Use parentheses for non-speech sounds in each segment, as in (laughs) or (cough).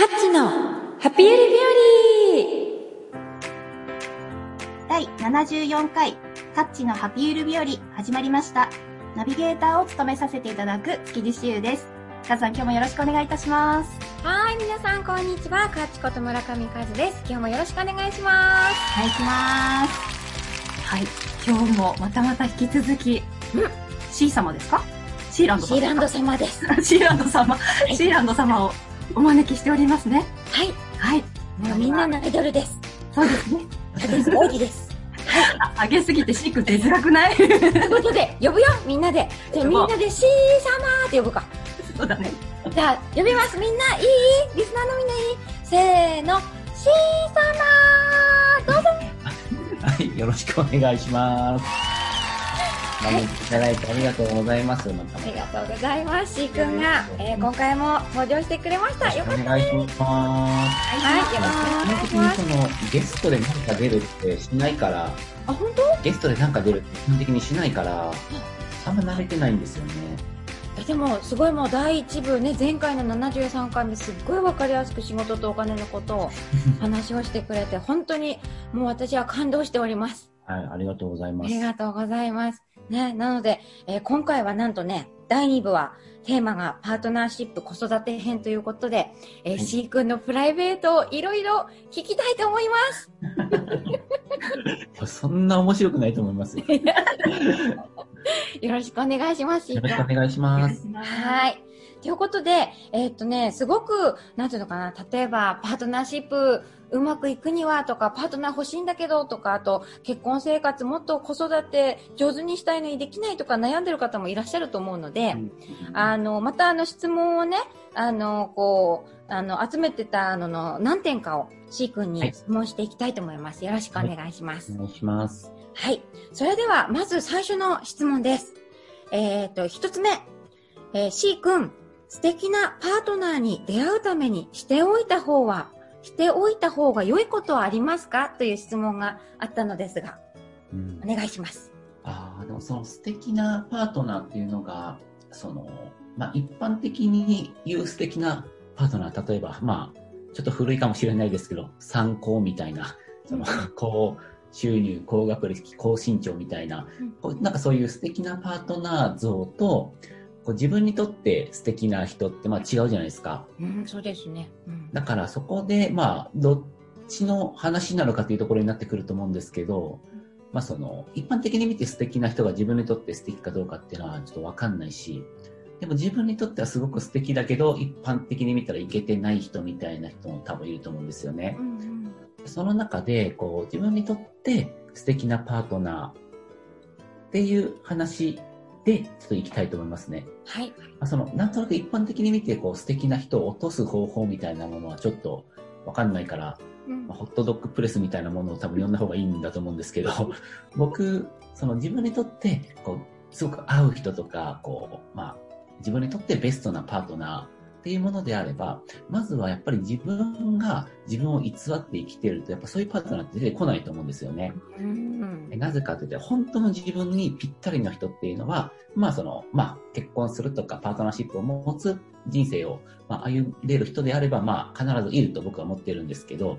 カッチのハピエリ日和第74回カッチのハピユール日和始まりました。ナビゲーターを務めさせていただく築地しゆです。カズさん今日もよろしくお願いいたします。はい、皆さんこんにちは。カッチこと村上和です。今日もよろしくお願いします。はい、行きます。はい、今日もまたまた引き続き、うんシー様ですか？シーランド様シーランド様です。(laughs) シーランド様、いシーランド様をお招きしておりますね。はい。はい、もうみんなのアイドルです。そうですね。そうです。王子です。あ上げすぎてシーク出づらくない？ということで、呼ぶよみんなで。じゃあみんなでシー様って呼ぶか。そうだね。じゃあ、呼びます。みんないい？リスナーのみんないい？せーの。シー様どうぞはい、よろしくお願いします。招いていただいてありがとうございます。またありがとうございます。シーくんが、えー今回も登場してくれました。よかった。お願いします。はい、よろしくお願いします。基本的にそのゲストで何か出るってしないから、あ、本当？ゲストで何か出るって基本的にしないから、あんま慣れてないんですよね。えでもすごいもう第一部ね前回の73回目すっごいわかりやすく仕事とお金のことを (laughs) 話をしてくれて本当にもう私は感動しておりますはい、ありがとうございあます。りがとうございますねなので、えー今回はなんとね第2部はテーマがパートナーシップ子育て編ということで、えーはい C 君のプライベートをいろいろ聞きたいと思います (laughs) そんな面白くないと思いますよ。よ (laughs) よろしくお願いします君ろしくお願いします。はい。ということで、えーっとね、すごく、なんていうのかな、例えば、パートナーシップうまくいくにはとか、パートナー欲しいんだけどとか、あと、結婚生活もっと子育て上手にしたいのにできないとか悩んでる方もいらっしゃると思うので、あの、またあの質問をね、あの、こう、あの、集めてたのの何点かを C 君はいに質問していきたいと思います。よろしくお願いします。お願いします。はい。それでは、まず最初の質問です。えっ、と、一つ目。えー C 君、素敵なパートナーに出会うためにしておいた方は、しておいた方が良いことはありますかという質問があったのですが、うん。お願いします。ああ、でもその素敵なパートナーっていうのが、その、まあ一般的に言う素敵なパートナー、例えば、まあ、ちょっと古いかもしれないですけど、参考みたいな、その、高収入、高学歴、高身長みたいなうん、なんかそういう素敵なパートナー像と、こう自分にとって素敵な人ってまあ違うじゃないですか。うん、そうですね。うん。だからそこで、まあ、どっちの話なのかというところになってくると思うんですけど、まあその、一般的に見て素敵な人が自分にとって素敵かどうかっていうのはちょっとわかんないし、でも自分にとってはすごく素敵だけど、一般的に見たらいけてない人みたいな人も多分いると思うんですよねう。んその中で、こう、自分にとって素敵なパートナーっていう話で、ちょっと行きたいと思いますね。はい。まあその、なんとなく一般的に見て、こう、素敵な人を落とす方法みたいなものはちょっとわかんないから、うんまあ、ホットドッグプレスみたいなものを多分読んだ方がいいんだと思うんですけど、(laughs) 僕、その自分にとって、こう、すごく合う人とか、こう、まあ、自分にとってベストなパートナーっていうものであれば、まずはやっぱり自分が自分を偽って生きてると、やっぱそういうパートナーって出てこないと思うんですよね。うんえなぜかというと、本当の自分にぴったりの人っていうのは、まあその、まあ結婚するとかパートナーシップを持つ人生を、まあ、歩んでいる人であれば、まあ必ずいると僕は思ってるんですけど、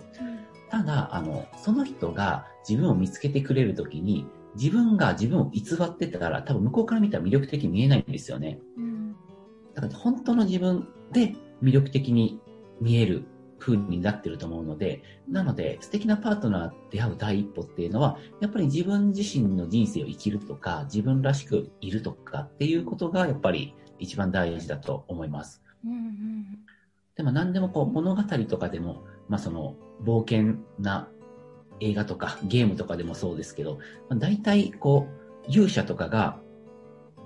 ただ、あの、その人が自分を見つけてくれるときに、自分が自分を偽ってたら、多分向こうから見たら魅力的に見えないんですよね。うん本当の自分で魅力的に見える風になってると思うので、なので素敵なパートナー出会う第一歩っていうのは、やっぱり自分自身の人生を生きるとか、自分らしくいるとかっていうことがやっぱり一番大事だと思います。うんうんでも何でもこう物語とかでも、まあその冒険な映画とかゲームとかでもそうですけど、まあ、大体こう勇者とかが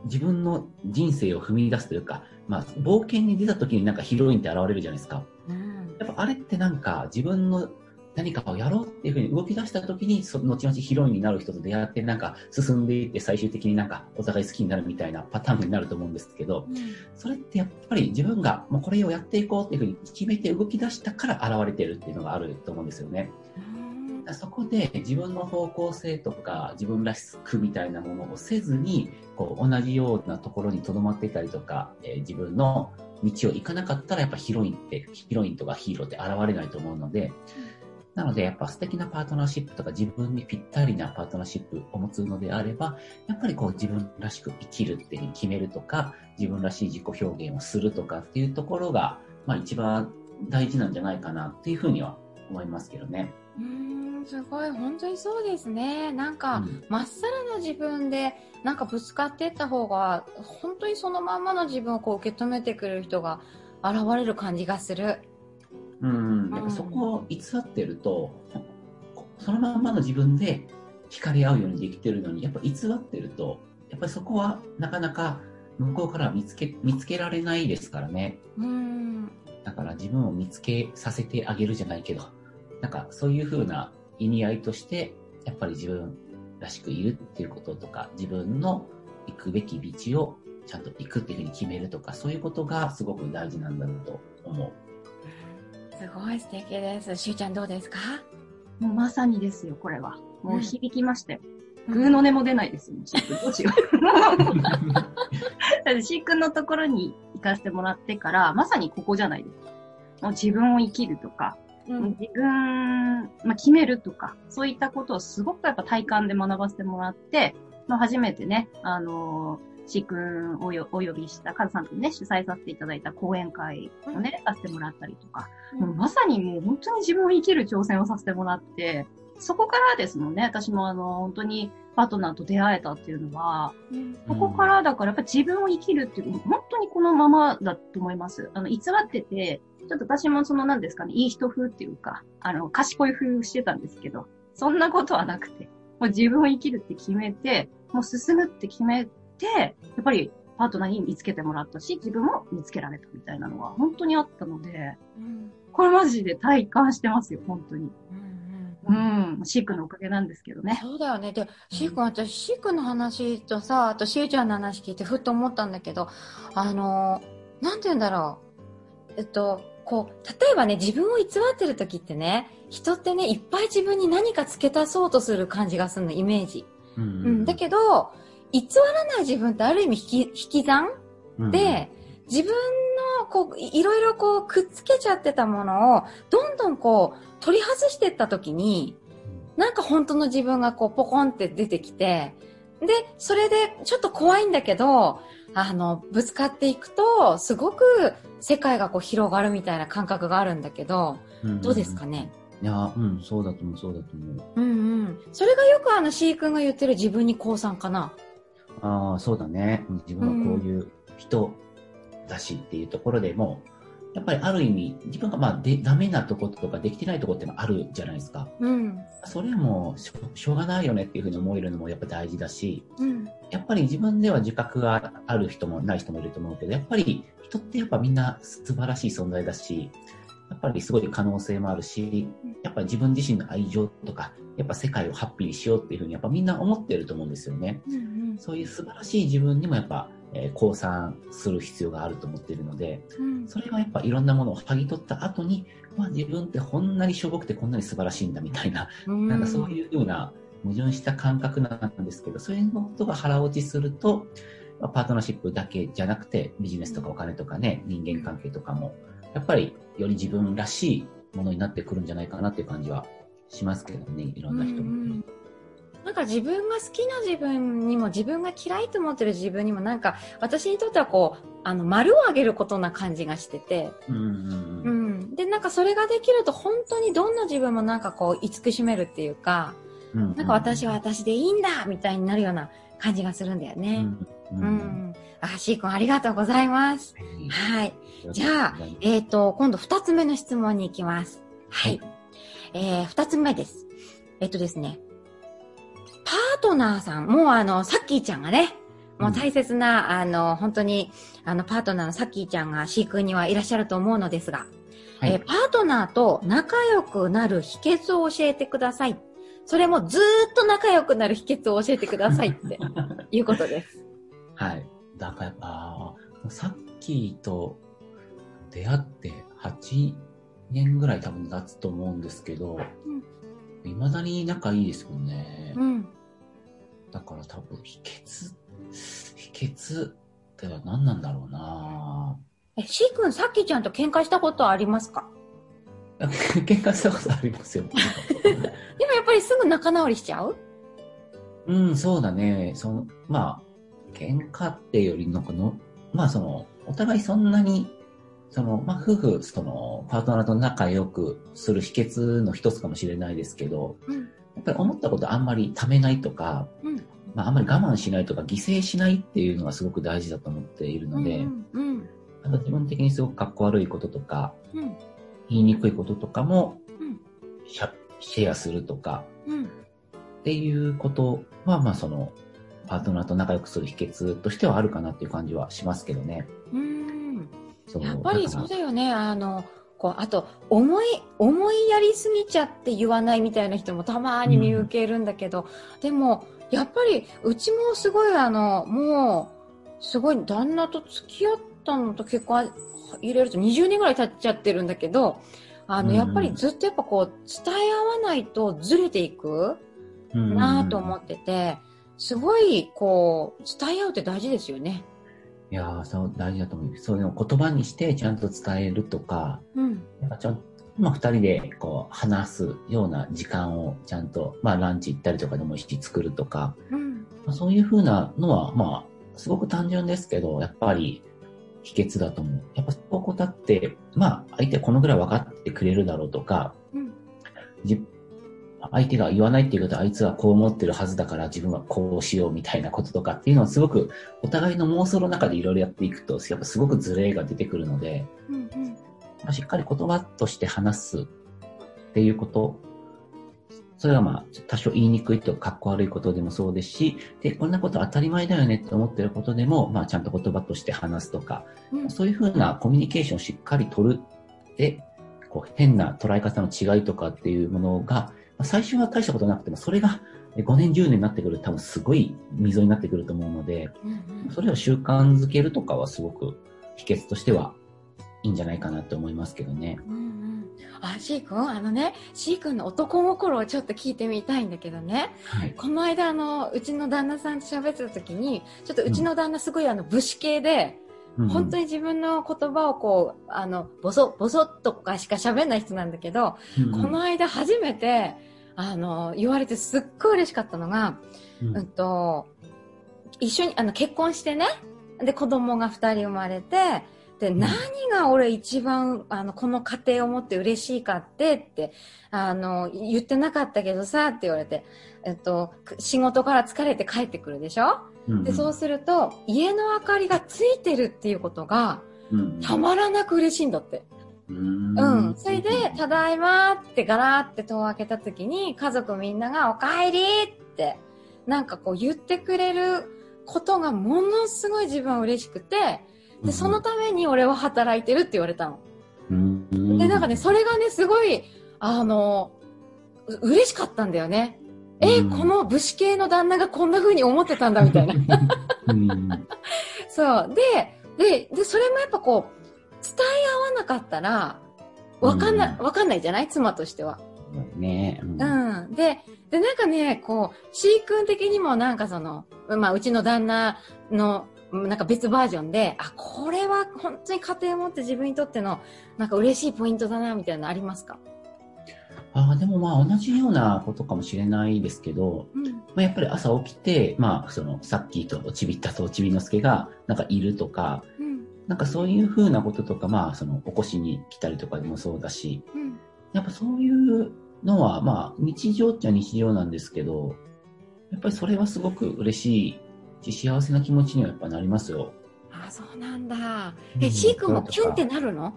自分の人生を踏み出すというか、まあ冒険に出た時になんかヒロインって現れるじゃないですか。うんやっぱあれってなんか自分の何かをやろうっていうふうに動き出した時に、そ後々ヒロインになる人と出会ってなんか進んでいって最終的になんかお互い好きになるみたいなパターンになると思うんですけど、それってやっぱり自分がもうこれをやっていこうっていうふうに決めて動き出したから現れてるっていうのがあると思うんですよね。そこで自分の方向性とか自分らしくみたいなものをせずに、こう同じようなところに留まっていたりとか、えー自分の道を行かなかったらやっぱヒロインって、ヒロインとかヒーローって現れないと思うので、なのでやっぱ素敵なパートナーシップとか自分にぴったりなパートナーシップを持つのであれば、やっぱりこう自分らしく生きるっていうふうに決めるとか、自分らしい自己表現をするとかっていうところが、まあ一番大事なんじゃないかなっていうふうには思いますけどね。うーん、すごい、本当にそうですね。なんか、うんまっさらな自分で、なんかぶつかっていった方が、本当にそのまんまの自分をこう受け止めてくれる人が現れる感じがする。うん、やっぱそこを偽ってると、そのまんまの自分で惹かれ合うようにできてるのに、やっぱ偽ってると、やっぱりそこはなかなか向こうからは見つけ、見つけられないですからね。うーん。だから自分を見つけさせてあげるじゃないけど、なんかそういう風な意味合いとして、やっぱり自分らしくいるっていうこととか、自分の行くべき道をちゃんと行くっていうふうに決めるとか、そういうことがすごく大事なんだろうと思う。すごい素敵です。しゅうちゃんどうですか？もうまさにですよ、これは。もう響きましたよ。うんグーの音も出ないですよ、シー君。どうしよう。(laughs) だってシー君のところに行かせてもらってから、まさにここじゃないですか。もう自分を生きるとか、うん。自分、まあ、決めるとか、そういったことをすごくやっぱ体感で学ばせてもらって、まあ、初めてね、あのー、シー君をよお呼びした、カズさんとね、主催させていただいた講演会をね、させてもらったりとか、もうまさにもう本当に自分を生きる挑戦をさせてもらって、そこからですもんね、私もあの、本当にパートナーと出会えたっていうのは、うんそこからだからやっぱ自分を生きるっていう、本当にこのままだと思います。あの、偽ってて、ちょっと私もその何ですかね、いい人風っていうか、あの、賢い風してたんですけど、そんなことはなくて、もう自分を生きるって決めて、もう進むって決めて、やっぱりパートナーに見つけてもらったし、自分も見つけられたみたいなのは本当にあったので、うんこれマジで体感してますよ、本当に。うんううんん、シークのおかげなんですけどね。そうだよね。で、シー君、私、シー君の話とさ、あと、シーちゃんの話聞いて、ふっと思ったんだけど、あの、なんて言うんだろう。えっと、こう、例えばね、自分を偽ってる時ってね、人ってね、いっぱい自分に何か付け足そうとする感じがするの、イメージ。うんうん。だけど、偽らない自分ってある意味引き、引き算どで、自分の、こう、いいろいろこう、くっつけちゃってたものを、どんどんこう、取り外していった時に、なんか本当の自分がこう、ポコンって出てきて、で、それでちょっと怖いんだけど、あの、ぶつかっていくと、すごく世界がこう広がるみたいな感覚があるんだけど、どうですかね？いや、うん、そうだと思う、そうだと思う。うんうん。それがよくあの、C 君が言ってる自分に降参かな。ああ、そうだね。自分はこういう人だしっていうところでも、やっぱりある意味、自分がまあで、ダメなところとかできてないところってのあるじゃないですか。うん。それもしょしょうがないよねっていうふうに思えるのもやっぱ大事だし、うん。やっぱり自分では自覚がある人もない人もいると思うけど、やっぱり人ってやっぱみんな素晴らしい存在だし、やっぱりすごい可能性もあるし、やっぱり自分自身の愛情とか、やっぱ世界をハッピーにしようっていうふうにやっぱみんな思ってると思うんですよね。うん。そういう素晴らしい自分にもやっぱ、えー、降参する必要があると思っているので、うん。それがやっぱいろんなものを剥ぎ取った後に、まあ自分ってこんなにしょぼくてこんなに素晴らしいんだみたいな、うん。なんかそういうふうな矛盾した感覚なんですけど、そういうことが腹落ちすると、まあパートナーシップだけじゃなくて、ビジネスとかお金とかね、人間関係とかも、やっぱりより自分らしいものになってくるんじゃないかなっていう感じはしますけどね、いろんな人も。うんなんか自分が好きな自分にも自分が嫌いと思ってる自分にもなんか私にとってはこうあの丸をあげることな感じがしてて、うんうんでなんかそれができると本当にどんな自分もなんかこう慈しめるっていうかうんなんか私は私でいいんだみたいになるような感じがするんだようね。んう、うんんあ、シー君ありがとうございます。はい。じゃあえっ、と、今度二つ目の質問に行きます。はい。えー、二つ目です。えっ、とですね。パートナーさん、もうあの、サッキーちゃんがね、もう大切な、あの、本当に、あの、パートナーのサッキーちゃんが飼育にはいらっしゃると思うのですが、はいえーパートナーと仲良くなる秘訣を教えてください。それもずーっと仲良くなる秘訣を教えてくださいって (laughs) いうことです。はい。だからやっぱ、さっきと出会って8年ぐらい多分経つと思うんですけど、未だに仲いいですもんね。うん。だから多分秘訣、秘訣っては何なんだろうなえ、シー君、さっきちゃんと喧嘩したことありますか？(laughs) 喧嘩したことありますよ。(laughs) でもやっぱりすぐ仲直りしちゃう？うん、そうだね。その、まあ、喧嘩ってよりなんかの、まあその、お互いそんなに、その、まあ夫婦、その、パートナーと仲良くする秘訣の一つかもしれないですけど、うん。やっぱり思ったことあんまりためないとか、うん。まああんまり我慢しないとか犠牲しないっていうのがすごく大事だと思っているので、うん。うん。なんか自分的にすごくかっこ悪いこととか、うん。言いにくいこととかもうん。シェアするとか、うん。っていうことは、まあその、パートナーと仲良くする秘訣としてはあるかなっていう感じはしますけどね。うん。やっぱりそうだよね。あの、こう、あと、思い、思いやりすぎちゃって言わないみたいな人もたまに見受けるんだけど、でも、やっぱり、うちもすごいあの、もう、すごい旦那と付き合ったのと結婚入れると20年ぐらい経っちゃってるんだけど、あの、うんやっぱりずっとやっぱこう、伝え合わないとずれていくなぁと思ってて、すごい、こう、伝え合うって大事ですよね。いやーそう、大事だと思う。そういうのを言葉にしてちゃんと伝えるとか、うん。やっぱちまあ二人でこう話すような時間をちゃんと、まあランチ行ったりとかでもいいし作るとか、うん。まあそういうふうなのは、まあ、すごく単純ですけど、やっぱり秘訣だと思う。やっぱここだって、まあ相手このぐらい分かってくれるだろうとか、うん。じ相手が言わないっていうことはあいつはこう思ってるはずだから自分はこうしようみたいなこととかっていうのはすごくお互いの妄想の中でいろいろやっていくとやっぱすごくズレが出てくるので、うん。うん。まあ、しっかり言葉として話すっていうこと、それはまあ多少言いにくいとかっこ悪いことでもそうですし、で、こんなこと当たり前だよねって思ってることでも、まあちゃんと言葉として話すとか、うん。そういうふうなコミュニケーションをしっかり取る。で、こう変な捉え方の違いとかっていうものが、まあ最初は大したことなくても、それがえ5年、10年になってくると多分すごい溝になってくると思うので、うん。それを習慣づけるとかはすごく秘訣としてはいいんじゃないかなと思いますけどね。うんうん。あ、シー君、あのね、シー君の男心をちょっと聞いてみたいんだけどね。はい。この間、あの、うちの旦那さんと喋ってた時に、ちょっとうちの旦那すごいあの、武士系で、本当に、に自分の言葉をこう、あの、ボソ、ボソっとかしか喋んない人なんだけど、うんこの間初めて、あの、言われてすっごい嬉しかったのが、うん。うんと、一緒に、あの、結婚してね、で、子供が二人生まれて、で、ん。何が俺一番、あの、この家庭を持って嬉しいかって、って、あの、言ってなかったけどさ、って言われて、えっと、く仕事から疲れて帰ってくるでしょ？うんで、そうすると、家の明かりがついてるっていうことが、うんたまらなく嬉しいんだって。うんうん。それで、ただいまってガラーって戸を開けた時に、家族みんながお帰りって、なんかこう言ってくれることがものすごい自分は嬉しくて、で、そのために俺は働いてるって言われたの。うんで、なんかね、それがね、すごい、あの、う嬉しかったんだよね。え、うんこの武士系の旦那がこんな風に思ってたんだみたいな。うんそう。で、で、で、それもやっぱこう、伝え合わなかったら、わかんな、うわかんないじゃない？妻としては。ねうんうん。で、で、なんかね、こう、C 君的にもなんかその、まあ、うちの旦那の、なんか別バージョンで、あ、これは本当に家庭を持って自分にとっての、なんか嬉しいポイントだな、みたいなのありますか？ああ、でもまあ同じようなことかもしれないですけど、うん。まあ、やっぱり朝起きて、まあそのさっきとちびったとちびのすけがなんかいるとか、うん。なんかそういうふうなこととか、まあその起こしに来たりとかでもそうだし、うん。やっぱそういうのはまあ日常っちゃ日常なんですけど、やっぱりそれはすごく嬉しいし、幸せな気持ちにはやっぱなりますよ。あ、そうなんだ。え、うん C 君もキュンってなるの？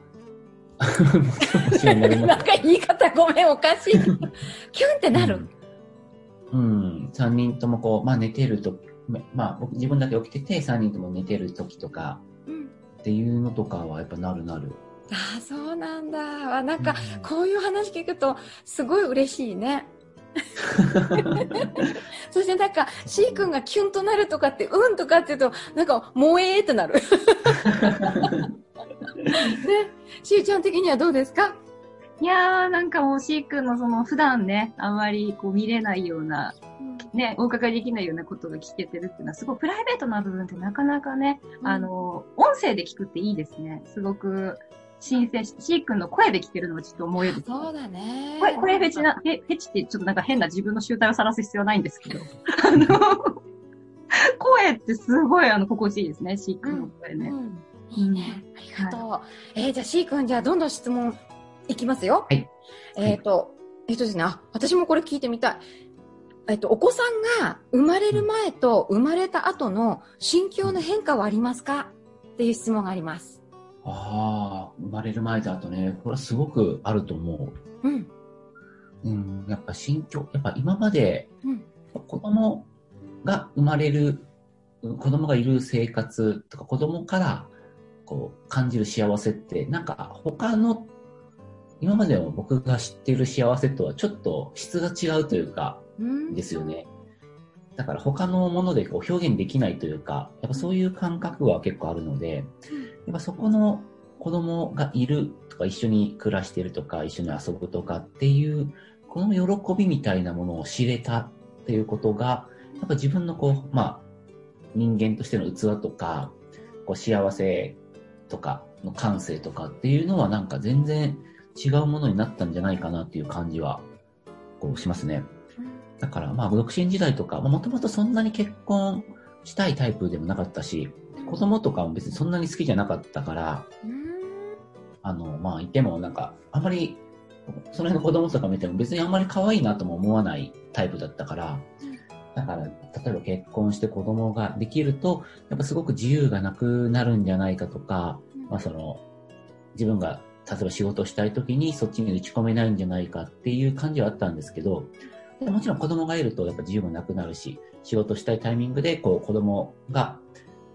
(laughs) なんか言い方ごめん、おかしい。(laughs) キュンってなる、うん、3人ともこう、まあ寝てると、まあ僕自分だけ起きてて3人とも寝てる時とかうん、っていうのとかはやっぱなるなる。あ、そうなんだ。あなんか、うんこういう話聞くと、すごい嬉しいね。(laughs) そしてなんか、C 君がキュンとなるとかって、うんとかって言うと、なんか、萌えーってなる。ね、C ちゃん的にはどうですか？いやー、なんかもう、シー君のその、普段ね、あんまりこう見れないような、ね、お伺いできないようなことが聞けてるっていうのは、すごいプライベートな部分ってなかなかね、うんあの、音声で聞くっていいですね。すごく、新鮮し、シー君の声で聞けるのはちょっと思える。そうだね。これ、これフェチな、フェチってちょっとなんか変な自分の集体を晒す必要はないんですけど、(laughs) あの、声ってすごいあの、心地いいですね、シー君の声ね。うん。いいね。ありがとう。えーじゃあ C 君、じゃあどんどん質問いきますよ。はい。えっ、と、えっ、とですね、あ、私もこれ聞いてみたい。えっ、と、お子さんが生まれる前と生まれた後の心境の変化はありますか？っていう質問があります。ああ、生まれる前と後ね、これはすごくあると思うん。う。うん、やっぱ心境、やっぱ今までうん。子供が生まれる、うん子供がいる生活とか子供からこう感じる幸せって、なんか他の、今までの僕が知っている幸せとはちょっと質が違うというか、うん。ですよね。だから他のものでこう表現できないというか、やっぱそういう感覚は結構あるので、やっぱそこの子供がいるとか一緒に暮らしてるとか一緒に遊ぶとかっていう、この喜びみたいなものを知れたっていうことが、やっぱ自分のこう、まあ、人間としての器とか、こう幸せとかの感性とかっていうのはなんか全然違うものになったんじゃないかなっていう感じは、こうしますね。だから、まあ、独身時代とか、もともとそんなに結婚したいタイプでもなかったし、子供とかも別にそんなに好きじゃなかったから、あの、まあ、いてもなんか、あんまり、その辺の子供とか見ても別にあんまり可愛いなとも思わないタイプだったから、だから、例えば結婚して子供ができると、やっぱすごく自由がなくなるんじゃないかとか、まあその、自分が例えば仕事したい時にそっちに打ち込めないんじゃないかっていう感じはあったんですけど、でもちろん子供がいるとやっぱ自由もなくなるし、仕事したいタイミングでこう子供が、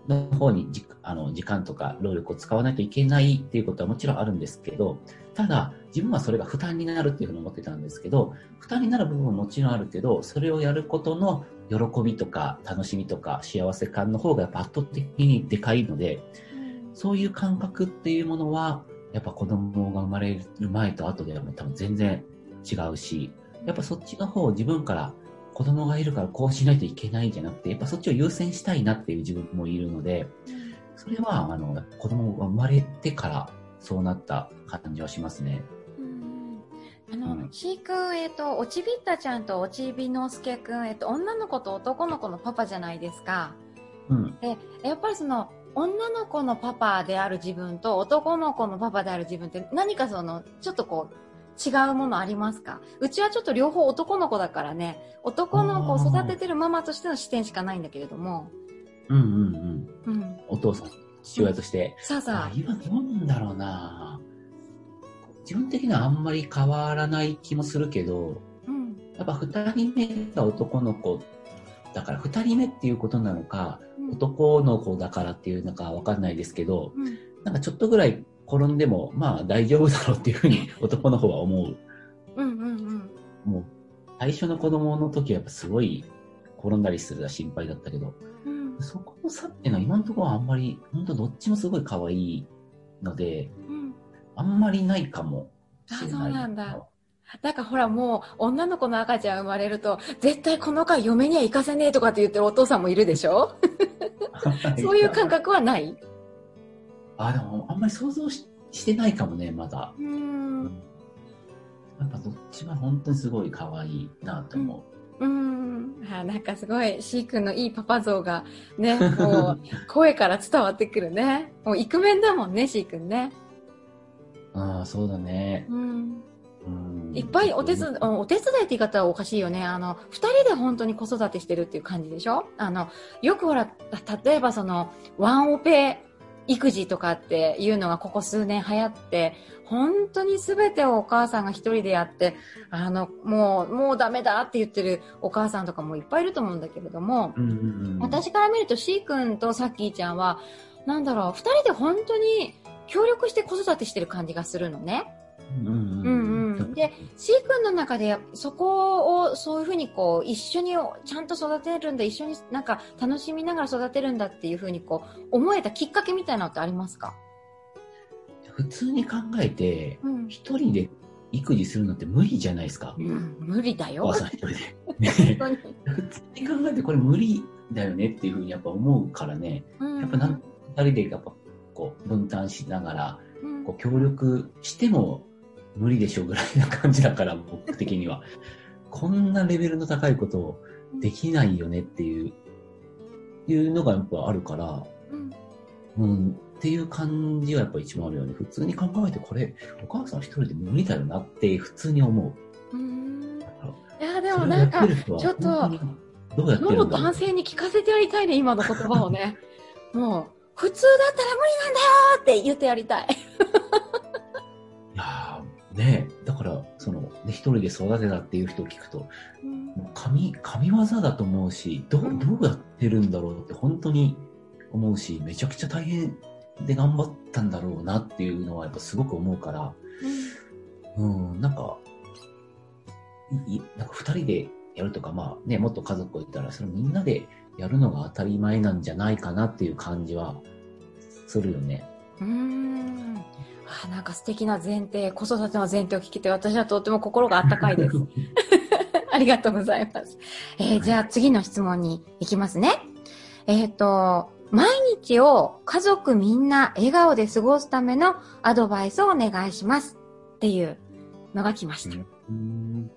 の方にじあの時間とか労力を使わないといけないっていうことはもちろんあるんですけど、ただ自分はそれが負担になるっていうふうに思ってたんですけど、負担になる部分ももちろんあるけど、それをやることの喜びとか楽しみとか幸せ感の方が圧倒的にでかいので、そういう感覚っていうものは、やっぱ子供が生まれる前と後では多分全然違うし、やっぱそっちの方を自分から子供がいるからこうしないといけないんじゃなくて、やっぱそっちを優先したいなっていう自分もいるので、それは、あの、子供が生まれてからそうなった感じはしますね。うんあの、うんしーくん、えっ、と、おちびったちゃんとおちびのすけくん、えっ、と、女の子と男の子のパパじゃないですか。うん。で、やっぱりその、女の子のパパである自分と男の子のパパである自分って何かその、ちょっとこう、違うものありますか？うちはちょっと両方男の子だからね、男の子を育ててるママとしての視点しかないんだけれども、うんうんうん。うん。お父さん、父親として。さあさあ今どうなんだろうな自分的にはあんまり変わらない気もするけど、あ、うん。やっぱ二人目が男の子だから二人目っていうことなのか、うん男の子だからっていうのかわかんないですけど、うん。なんかちょっとぐらい転んでも、まあ大丈夫だろうっていうふうに (laughs) 男の方は思う。うんうんうん。もう、最初の子供の時はやっぱすごい転んだりするのは心配だったけど、うん。そこの差っていうのは今のところはあんまり、本当どっちもすごい可愛いので、うん。あんまりないかもしれない。あそうなんだ。なんかほらもう女の子の赤ちゃん生まれると絶対この子は嫁には行かせねえとかって言ってるお父さんもいるでしょ？(laughs) (laughs) そういう感。覚はない？あ、でもあんまり想像ししてないかもね、まだ。うーん。やっぱどっちも本当にすごい可愛いなと思う。うーん。あなんかすごい、シー君のいいパパ像がね、もう声から伝わってくるね。もうイクメンだもんね、シー君ね。ああ、そうだね。うん。うんいっぱいお手伝い、お手伝いって言い方はおかしいよね。あの、二人で本当に子育てしてるっていう感じでしょ？あの、よくほら、例えばその、ワンオペ育児とかっていうのがここ数年流行って、本当に全てをお母さんが一人でやって、あの、もう、もうダメだって言ってるお母さんとかもいっぱいいると思うんだけれども、うんうんうん、私から見ると C 君とサッキーちゃんは、なんだろう、二人で本当に協力して子育てしてる感じがするのね。うんうん。うんで C 君の中でやそこをそういうふうにこう一緒にちゃんと育てるんだ一緒になんか楽しみながら育てるんだっていうふうにこう思えたきっかけみたいなのってありますか？普通に考えて、うん一人で育児するのって無理じゃないですか。うん、無理だよ。お母さん一人で。普通に考えてこれ無理だよねっていうふうにやっぱ思うからね。うんやっぱなん二人でやっぱこう分担しながら、うんこう協力しても無理でしょうぐらいな感じだから、僕的には。こんなレベルの高いことをできないよねっていう、いうのがやっぱあるから、うんうん、っていう感じがやっぱ一番あるよね。普通に考えてこれ、お母さん一人で無理だよなって普通に思う。うんいや、でそもなんかちょっとどうやって男性に聞かせてやりたいね、今の言葉をね。もう、普通だったら無理なんだよって言ってやりたい。いその、ね、一人で育てたっていう人を聞くと、もう神、神業だと思うし、どどうやってるんだろうって本当に思うし、めちゃくちゃ大変で頑張ったんだろうなっていうのはやっぱすごく思うから、うん、なんか、なんか二人でやるとか、まあね、もっと家族がいたら、それみんなでやるのが当たり前なんじゃないかなっていう感じはするよね。うーん。あ、なんか素敵な前提、子育ての前提を聞けて、私はとっても心が温かいです。(laughs) ありがとうございます。えーじゃあ次の質問に行きますね。えっ、と、毎日を家族みんな笑顔で過ごすためのアドバイスをお願いします。っていうのが来ました。うん。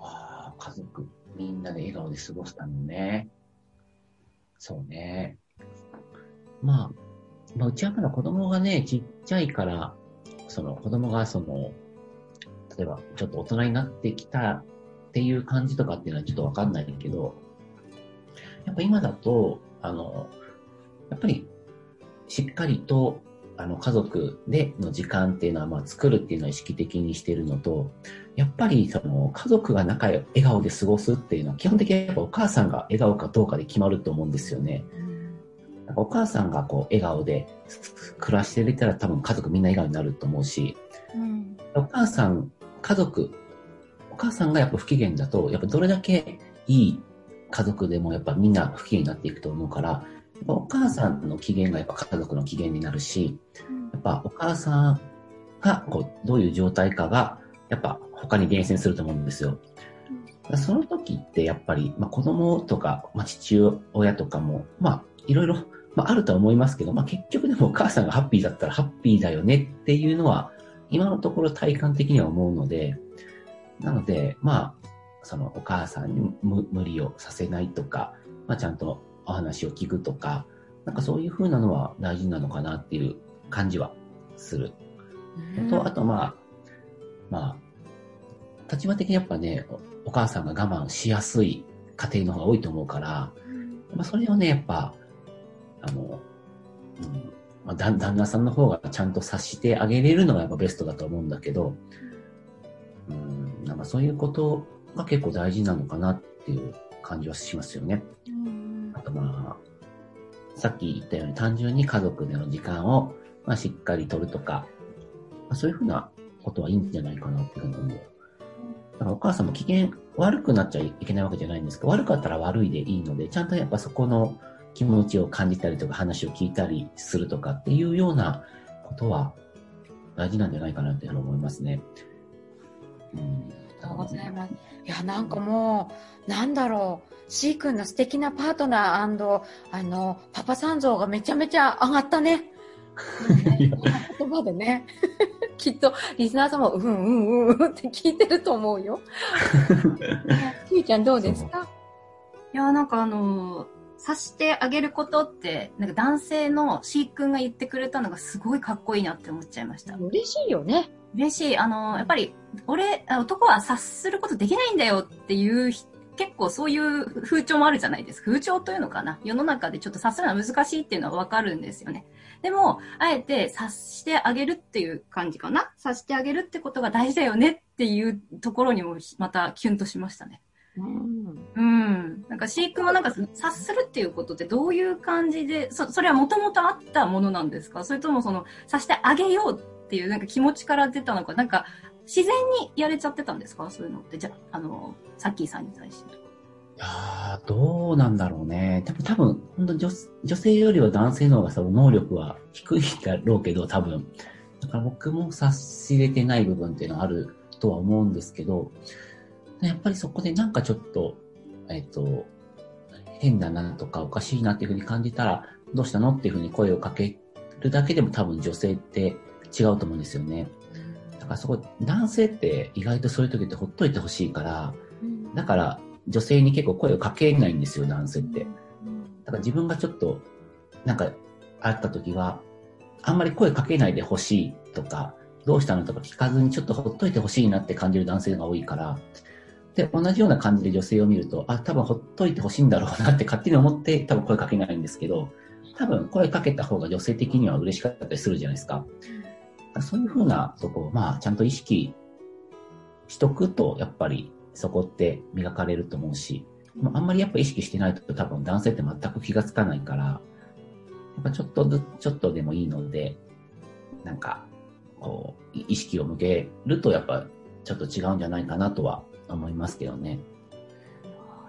ああ、家族みんなで笑顔で過ごすためにね。そうね。まあ、まあ、うちはまだ子供がね、ちっちゃいから、その子供がその、例えばちょっと大人になってきたっていう感じとかっていうのはちょっとわかんないけど、やっぱ今だと、あの、やっぱりしっかりと、あの、家族での時間っていうのは、まあ、作るっていうのは意識的にしてるのと、やっぱり、その、家族が仲良笑顔で過ごすっていうのは、基本的にやっぱお母さんが笑顔かどうかで決まると思うんですよね。お母さんがこう、笑顔で暮らしていたら多分家族みんな笑顔になると思うし、うん。お母さん、家族、お母さんがやっぱ不機嫌だと、やっぱどれだけいい家族でもやっぱみんな不機嫌になっていくと思うから、やっぱお母さんの機嫌がやっぱ家族の機嫌になるし、やっぱお母さんがこうどういう状態かが、やっぱ他に厳選すると思うんですよ。その時ってやっぱり、まあ、子供とか、まあ、父親とかも、まあ、いろいろ、まあ、あるとは思いますけど、まあ、結局でもお母さんがハッピーだったらハッピーだよねっていうのは、今のところ体感的には思うので、なので、まあ、そのお母さんに無無理をさせないとか、まあ、ちゃんとお話を聞くとか、なんかそういう風なのは大事なのかなっていう感じはする。と、あとまあ、まあ、立場的にやっぱね、おお母さんが我慢しやすい家庭の方が多いと思うから、まあ、それをね、やっぱ、あの、うんまあ、旦旦那さんの方がちゃんと察してあげれるのがやっぱベストだと思うんだけど、うん、なんかそういうことが結構大事なのかなっていう感じはしますよね。あとまあ、さっき言ったように単純に家族での時間を、まあ、しっかり取るとか、まあ、そういうふうなことはいいんじゃないかなっていうふうに思う。だからお母さんも機嫌悪くなっちゃいけないわけじゃないんですけど、悪かったら悪いでいいので、ちゃんとやっぱそこの気持ちを感じたりとか話を聞いたりするとかっていうようなことは大事なんじゃないかなっていうふうに思いますね。うん。ありがとうございます。いや、なんかもう、なんだろう。C 君の素敵なパートナーあの、パパさん像がめちゃめちゃ上がったね。言葉でね。きっと、リスナーさんも、うんうんうんうんって聞いてると思うよ。きゅうちゃんどうですか？いや、なんかあのー察してあげることって、なんか男性の C 君が言ってくれたのがすごいかっこいいなって思っちゃいました。嬉しいよね。嬉しい。あのーやっぱり、俺、あ男は察することできないんだよっていうひ、結構そういう風潮もあるじゃないですか。風潮というのかな。世の中でちょっと察するのは難しいっていうのはわかるんですよね。でも、あえて察してあげるっていう感じかな。察してあげるってことが大事だよねっていうところにもまたキュンとしましたね。うん。うん。なんか飼育もなんか察するっていうことってどういう感じで、そそれはもともとあったものなんですか？それともその察してあげようっていうなんか気持ちから出たのか、なんか自然にやれちゃってたんですか？そういうのって。じゃあ、あの、サッキーさんに対して。いやーどうなんだろうね。多分、多分、本当女女性よりは男性の方がその能力は低いだろうけど、多分。だから僕も察しれてない部分っていうのはあるとは思うんですけど、やっぱりそこでなんかちょっと、えっ、と、変だなとかおかしいなっていうふうに感じたら、どうしたのっていうふうに声をかけるだけでも多分女性って違うと思うんですよね。だからそこ、男性って意外とそういう時ってほっといてほしいから、だから女性に結構声をかけないんですよ、男性って。だから自分がちょっと、なんか、あった時は、あんまり声かけないでほしいとか、どうしたのとか聞かずにちょっとほっといてほしいなって感じる男性が多いから、で、同じような感じで女性を見ると、あ、多分ほっといてほしいんだろうなって勝手に思って多分声かけないんですけど、多分声かけた方が女性的には嬉しかったりするじゃないですか。そういうふうなとこを、まあ、ちゃんと意識しとくと、やっぱりそこって磨かれると思うし、あんまりやっぱ意識してないと多分男性って全く気がつかないから、やっぱちょっとずちょっとでもいいので、なんか、こう、意識を向けるとやっぱちょっと違うんじゃないかなとは思いますけどね。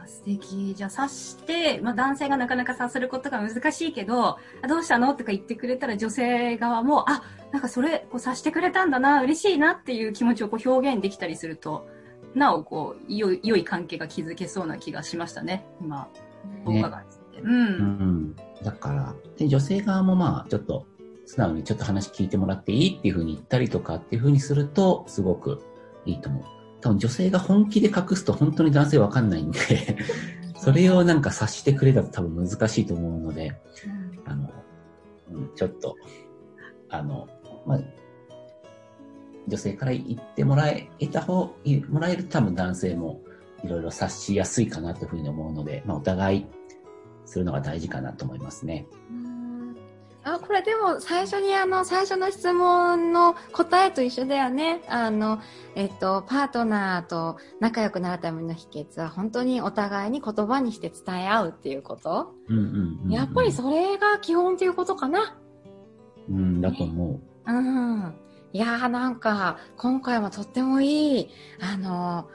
素敵。じゃあ、察して、まあ、男性がなかなか察することが難しいけど、あどうしたの？とか言ってくれたら女性側も、あ、なんかそれ、こう察してくれたんだな、嬉しいなっていう気持ちをこう表現できたりすると、なお、こう、良い、良い関係が築けそうな気がしましたね。今、お伺いして。う。うんん。だから、で女性側もまあ、ちょっと、素直にちょっと話聞いてもらっていいっていうふうに言ったりとかっていうふうにすると、すごくいいと思う。多分女性が本気で隠すと本当に男性わかんないんで、それをなんか察してくれたら多分難しいと思うので、あの、うん、ちょっと、あの、まあ、女性から言ってもらえた方、いもらえると多分男性もいろいろ察しやすいかなというふうに思うので、まあお互いするのが大事かなと思いますね。あ、これでも最初にあの、最初の質問の答えと一緒だよね。あの、えっと、パートナーと仲良くなるための秘訣は本当にお互いに言葉にして伝え合うっていうこと。うんうんうんうん、やっぱりそれが基本っていうことかな。うん、だと思う。うん。いやーなんか、今回もとってもいい、あの、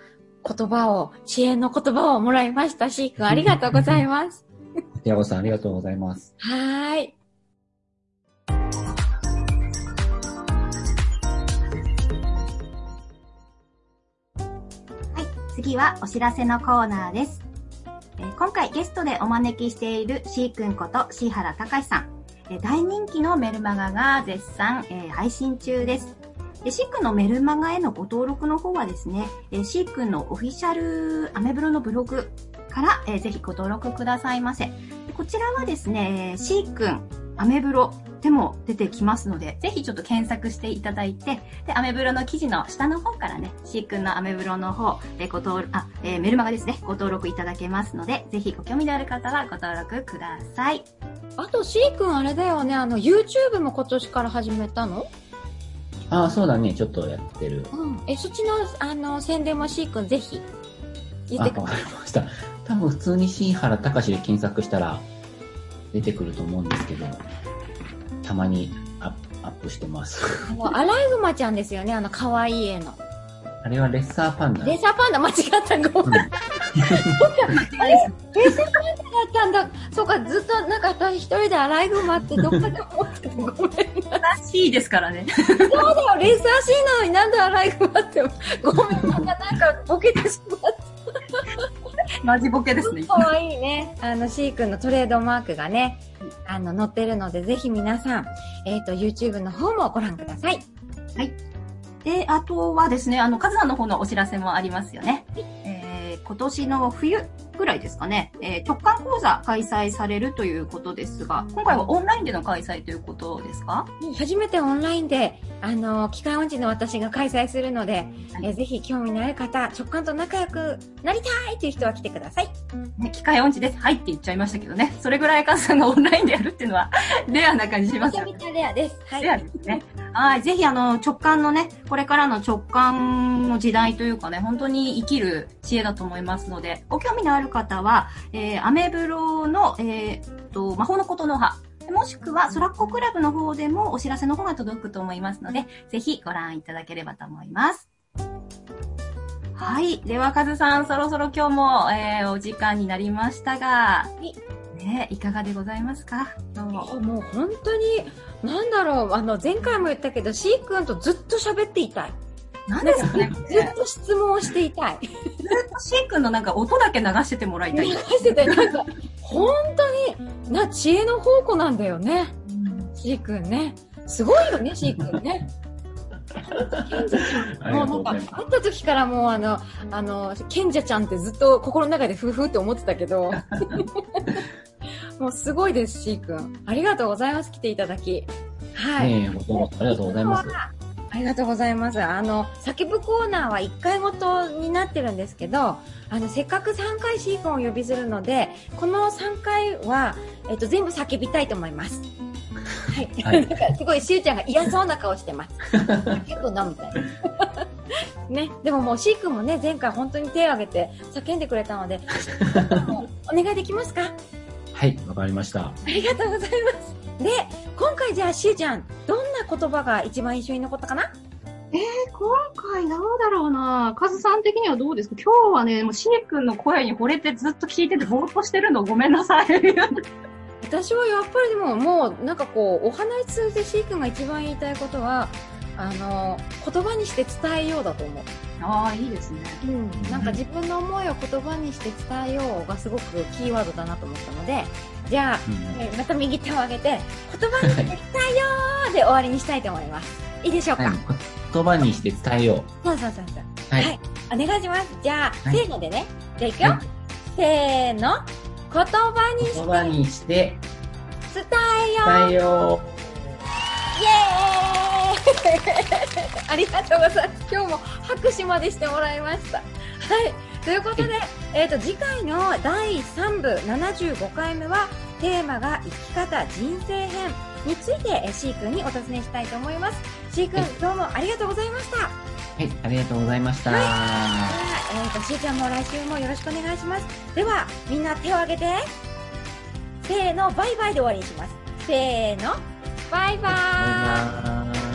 言葉を、支援の言葉をもらいました。シー君ありがとうございます。(laughs) ヤゴさんありがとうございます。はーい。次はお知らせのコーナーです。え今回ゲストでお招きしているしーくんこと椎原隆さん。え大人気のメルマガが絶賛、え配信中です。でシーくんのメルマガへのご登録の方はですね、えシーくんのオフィシャルアメブロのブログから、えーぜひご登録くださいませ。こちらはですね、えーシーくんアメブロでも出てきますので、ぜひちょっと検索していただいて、で、アメブロの記事の下の方からね、シーくんのアメブロの方、えーご登録、あ、えーメルマガですね、ご登録いただけますので、ぜひご興味のある方はご登録ください。あと、シー君あれだよね、あの、YouTube も今年から始めたの？ああ、そうだね。ちょっとやってる。うん。え、そっちの、あの、宣伝もシー君ぜひ、言あ、ってくわかりました。多分普通に新原隆で検索したら出てくると思うんですけど、たまにアップアップしてます。あのアライグマちゃんですよね、あの、可愛い絵の。あれはレッサーパンダ。レーサーパンダ間違った、ごめん。うんあれレーサーパンダだったんだ。そうか、ずっとなんか私一人でアライグマってどっかで思っててごめん。そうらしいですからね。だよ、レーサーシーなのになんでアライグマって。ごめん、なんか、なんかボケてしまっマジボケですね。た。可愛いね。あの、シー君のトレードマークがね、あの、載ってるので、ぜひ皆さん、えっ、と、YouTube の方もご覧ください。で、あとはですね、あの、カズさんの方のお知らせもありますよね。えー、今年の冬ぐらいですかね、えー、直感講座開催されるということですが、今回はオンラインでの開催ということですか？初めてオンラインで、あの、機械音痴の私が開催するので、はいえーぜひ興味のある方、直感と仲良くなりたいという人は来てください。ね、機械音痴です。はいって言っちゃいましたけどね。それぐらいカズさんがオンラインでやるっていうのは、レアな感じしますよねめちゃめ。ちゃレアです。はい。レアですね。はい。ぜひ、あの、直感のね、これからの直感の時代というかね、本当に生きる知恵だと思いますので、ご興味のある方は、えー、アメブロの、えーっと、魔法のことの葉、もしくは、ソラッコクラブの方でもお知らせの方が届くと思いますので、ぜひご覧いただければと思います。はい。では、カズさん、そろそろ今日も、えー、お時間になりましたが、はいね、いかがでございますか？もう本当に、なんだろう、あの、前回も言ったけど、シー君とずっと喋っていたい。なんですかね。ずっと質問をしていたい。ずっとシー君のなんか音だけ流しててもらいたい。流してて、なんか、本当に、な、知恵の宝庫なんだよね。シー君ね。すごいよね、シー君ね。賢者ちゃん。もうなんか、会った時からもうあの、あの、賢者ちゃんってずっと心の中でふふって思ってたけど、(laughs) もうすごいです、シー君。ありがとうございます、来ていただき。はい。ねえ、ごとありがとうございます。ありがとうございます。あの、叫ぶコーナーは1回ごとになってるんですけど、あの、せっかく3回シー君をお呼びするので、この3回は、えっと、全部叫びたいと思います。はい。はい (laughs) なんか、すごい、しゅうちゃんが嫌そうな顔してます。叫ぶのみたいな。(laughs) ね。でももう、シー君もね、前回本当に手を挙げて叫んでくれたので、(laughs) お願いできますか？はい、わかりました。ありがとうございます。で、今回じゃあ、しゅうちゃん、どんな言葉が一番印象に残ったかな？今回どうだろうなカズさん的にはどうですか？今日はね、もうシー君の声に惚れてずっと聞いててぼーっとしてるのごめんなさい。(laughs) 私はやっぱりでももうなんかこうお話通じて C 君が一番言いたいことはあの言葉にして伝えようだと思う、ああ、いいですね。うん、なんか自分の思いを言葉にして伝えようがすごくキーワードだなと思ったのでじゃあ、うんえーまた右手を上げて言葉にして伝えようで終わりにしたいと思います。いいでしょうか、はい、言葉にして伝えよそうそうそうそう。う。はい。はいお願いします。じゃあ、はい。せーのでね。じゃあいくよ、はい。せーの。言葉に言葉にしてして伝えよう。伝えよイエーイ (laughs) ありがとうございます。今日も拍手までしてもらいました。はい。ということで、えっ、と、次回の第3部75回目は、テーマが生き方人生編について、えー、C 君にお尋ねしたいと思います。C 君、どうもありがとうございました。う。はい、ありがとうございました。では、えっ、と、しーちゃんも来週もよろしくお願いします。では、みんな手を挙げて、せーの、バイバイで終わりにします。せーの、バイバーイバイバイ